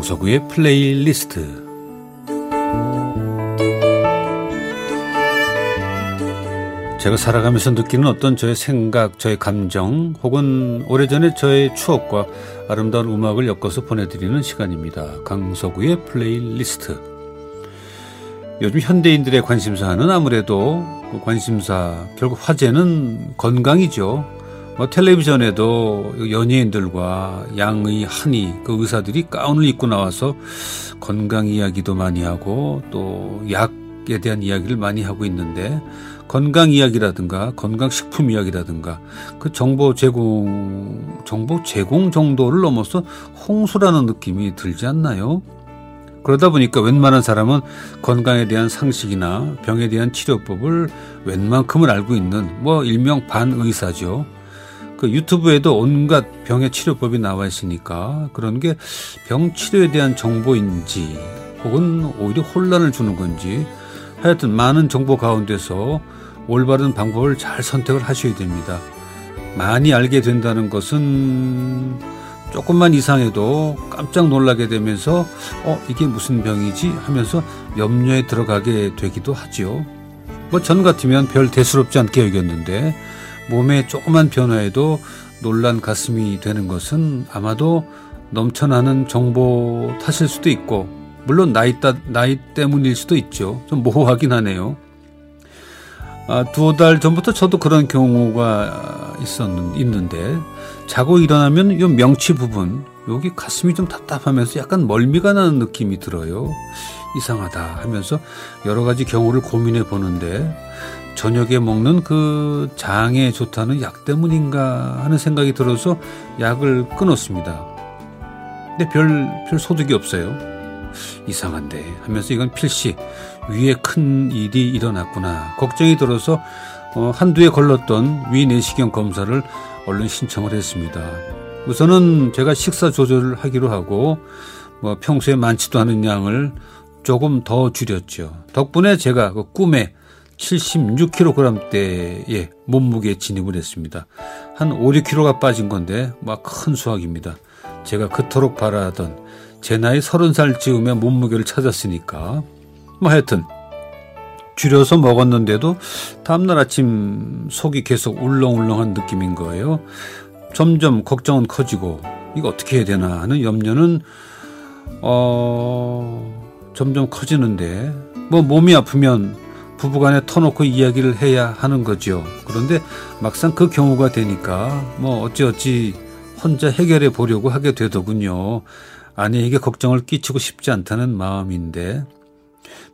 강석우의 플레이리스트 제가 살아가면서 느끼는 어떤 저의 생각, 저의 감정 혹은 오래전에 저의 추억과 아름다운 음악을 엮어서 보내드리는 시간입니다. 강석우의 플레이리스트 요즘 현대인들의 관심사는 아무래도 그 관심사 결국 화제는 건강이죠. 뭐 텔레비전에도 연예인들과 양의 한의 그 의사들이 가운을 입고 나와서 건강 이야기도 많이 하고 또 약에 대한 이야기를 많이 하고 있는데 건강 이야기라든가 건강 식품 이야기라든가 그 정보 제공 정보 제공 정도를 넘어서 홍수라는 느낌이 들지 않나요? 그러다 보니까 웬만한 사람은 건강에 대한 상식이나 병에 대한 치료법을 웬만큼을 알고 있는 뭐 일명 반의사죠. 그 유튜브에도 온갖 병의 치료법이 나와 있으니까 그런 게 병 치료에 대한 정보인지 혹은 오히려 혼란을 주는 건지 하여튼 많은 정보 가운데서 올바른 방법을 잘 선택을 하셔야 됩니다. 많이 알게 된다는 것은 조금만 이상해도 깜짝 놀라게 되면서 어 이게 무슨 병이지 하면서 염려에 들어가게 되기도 하지요. 뭐 전 같으면 별 대수롭지 않게 여겼는데 몸의 조그만 변화에도 놀란 가슴이 되는 것은 아마도 넘쳐나는 정보 탓일 수도 있고 물론 나이, 따, 나이 때문일 수도 있죠. 좀 모호하긴 하네요. 아, 두달 전부터 저도 그런 경우가 있었는, 있는데 자고 일어나면 이 명치 부분 여기 가슴이 좀 답답하면서 약간 멀미가 나는 느낌이 들어요. 이상하다 하면서 여러 가지 경우를 고민해 보는데 저녁에 먹는 그 장에 좋다는 약 때문인가 하는 생각이 들어서 약을 끊었습니다. 근데 별, 별 소득이 없어요. 이상한데 하면서 이건 필시 위에 큰 일이 일어났구나. 걱정이 들어서 어, 한두에 걸렀던 위 내시경 검사를 얼른 신청을 했습니다. 우선은 제가 식사 조절을 하기로 하고 뭐 평소에 많지도 않은 양을 조금 더 줄였죠. 덕분에 제가 그 꿈에 76kg대의 몸무게에 진입을 했습니다. 한 5, 6kg가 빠진 건데 막 큰 수확입니다. 제가 그토록 바라던 제 나이 30살 즈음에 몸무게를 찾았으니까 뭐 하여튼 줄여서 먹었는데도 다음날 아침 속이 계속 울렁울렁한 느낌인 거예요. 점점 걱정은 커지고 이거 어떻게 해야 되나 하는 염려는 어 점점 커지는데 뭐 몸이 아프면 부부간에 터놓고 이야기를 해야 하는 거죠. 그런데 막상 그 경우가 되니까 뭐 어찌어찌 혼자 해결해 보려고 하게 되더군요. 아내에게 걱정을 끼치고 싶지 않다는 마음인데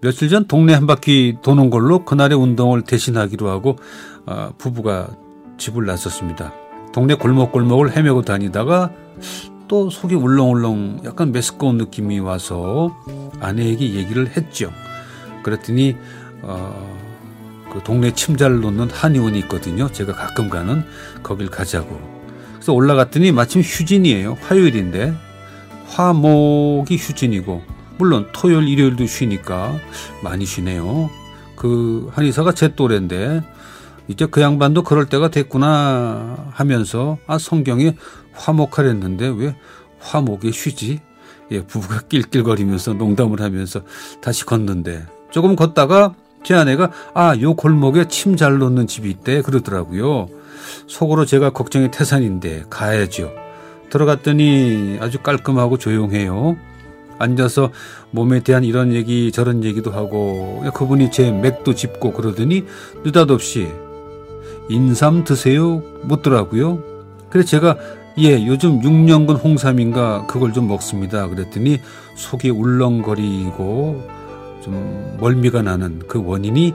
며칠 전 동네 한 바퀴 도는 걸로 그날의 운동을 대신하기로 하고 아, 부부가 집을 나섰습니다. 동네 골목골목을 헤매고 다니다가 또 속이 울렁울렁 약간 메스꺼운 느낌이 와서 아내에게 얘기를 했죠. 그랬더니 어, 그 동네 침자를 놓는 한의원이 있거든요. 제가 가끔 가는 거길 가자고. 그래서 올라갔더니 마침 휴진이에요. 화요일인데 화목이 휴진이고 물론 토요일 일요일도 쉬니까 많이 쉬네요. 그 한의사가 제 또래인데 이제 그 양반도 그럴 때가 됐구나 하면서 아 성경에 화목하랬는데 왜 화목에 쉬지? 예, 부부가 낄낄거리면서 농담을 하면서 다시 걷는데 조금 걷다가 제 아내가 아, 요 골목에 침 잘 놓는 집이 있대 그러더라고요. 속으로 제가 걱정이 태산인데 가야죠. 들어갔더니 아주 깔끔하고 조용해요. 앉아서 몸에 대한 이런 얘기 저런 얘기도 하고 그분이 제 맥도 짚고 그러더니 느닷없이 인삼 드세요 묻더라고요. 그래서 제가 예 요즘 6년근 홍삼인가 그걸 좀 먹습니다. 그랬더니 속이 울렁거리고 좀 멀미가 나는 그 원인이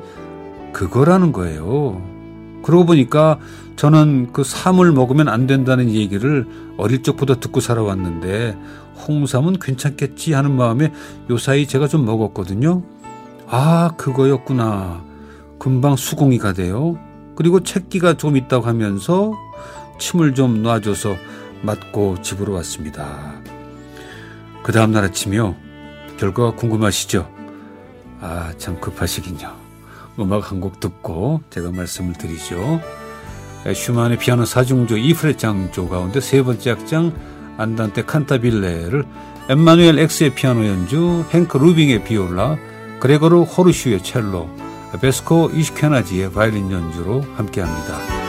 그거라는 거예요. 그러고 보니까 저는 그 삼을 먹으면 안 된다는 얘기를 어릴 적부터 듣고 살아왔는데 홍삼은 괜찮겠지 하는 마음에 요사이 제가 좀 먹었거든요. 아, 그거였구나. 금방 수긍이 가대요. 그리고 책기가 좀 있다고 하면서 침을 좀 놔줘서 맞고 집으로 왔습니다. 그 다음날 아침이요. 결과가 궁금하시죠? 아, 참 급하시긴요. 음악 한 곡 듣고 제가 말씀을 드리죠. 슈만의 피아노 사중조 E플랫 장조 가운데 세 번째 악장 안단테 칸타빌레를 엠마누엘 엑스의 피아노 연주, 행크 루빙의 비올라, 그레거르 호르슈의 첼로, 베스코 이슈케나지의 바이올린 연주로 함께합니다.